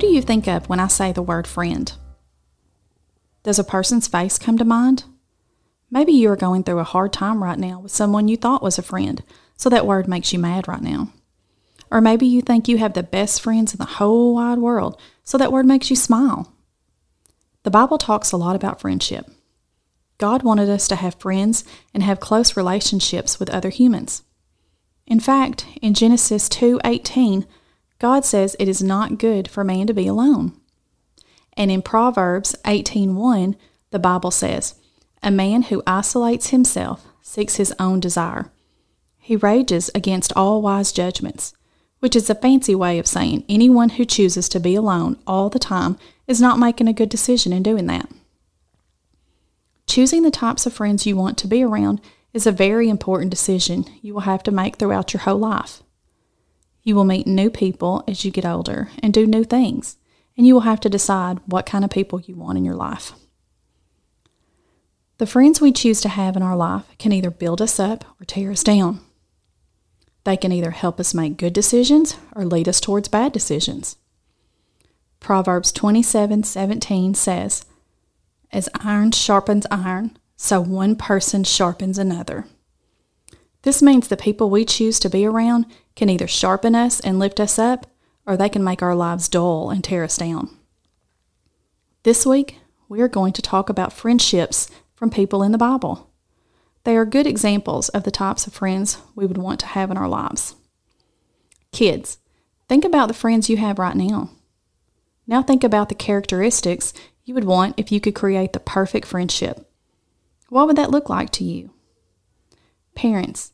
think of when I say the word friend? Does a person's face come to mind? Maybe you are going through a hard time right now with someone you thought was a friend, so that word makes you mad right now. Or maybe you think you have the best friends in the whole wide world, so that word makes you smile. The Bible talks a lot about friendship. God wanted us to have friends and have close relationships with other humans. In fact, in Genesis 2:18, God says it is not good for man to be alone. And in Proverbs 18:1, the Bible says, "A man who isolates himself seeks his own desire. He rages against all wise judgments." Which is a fancy way of saying anyone who chooses to be alone all the time is not making a good decision in doing that. Choosing the types of friends you want to be around is a very important decision you will have to make throughout your whole life. You will meet new people as you get older and do new things, and you will have to decide what kind of people you want in your life. The friends we choose to have in our life can either build us up or tear us down. They can either help us make good decisions or lead us towards bad decisions. Proverbs 27:17 says, "As iron sharpens iron, so one person sharpens another." This means the people we choose to be around can either sharpen us and lift us up, or they can make our lives dull and tear us down. This week, we are going to talk about friendships from people in the Bible. They are good examples of the types of friends we would want to have in our lives. Kids, think about the friends you have right now. Now think about the characteristics you would want if you could create the perfect friendship. What would that look like to you? Parents,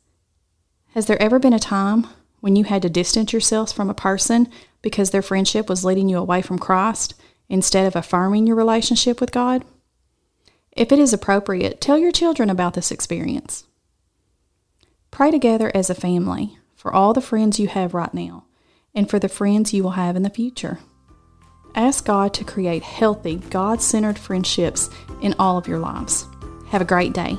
has there ever been a time when you had to distance yourselves from a person because their friendship was leading you away from Christ instead of affirming your relationship with God? If it is appropriate, tell your children about this experience. Pray together as a family for all the friends you have right now and for the friends you will have in the future. Ask God to create healthy, God centered friendships in all of your lives. Have a great day.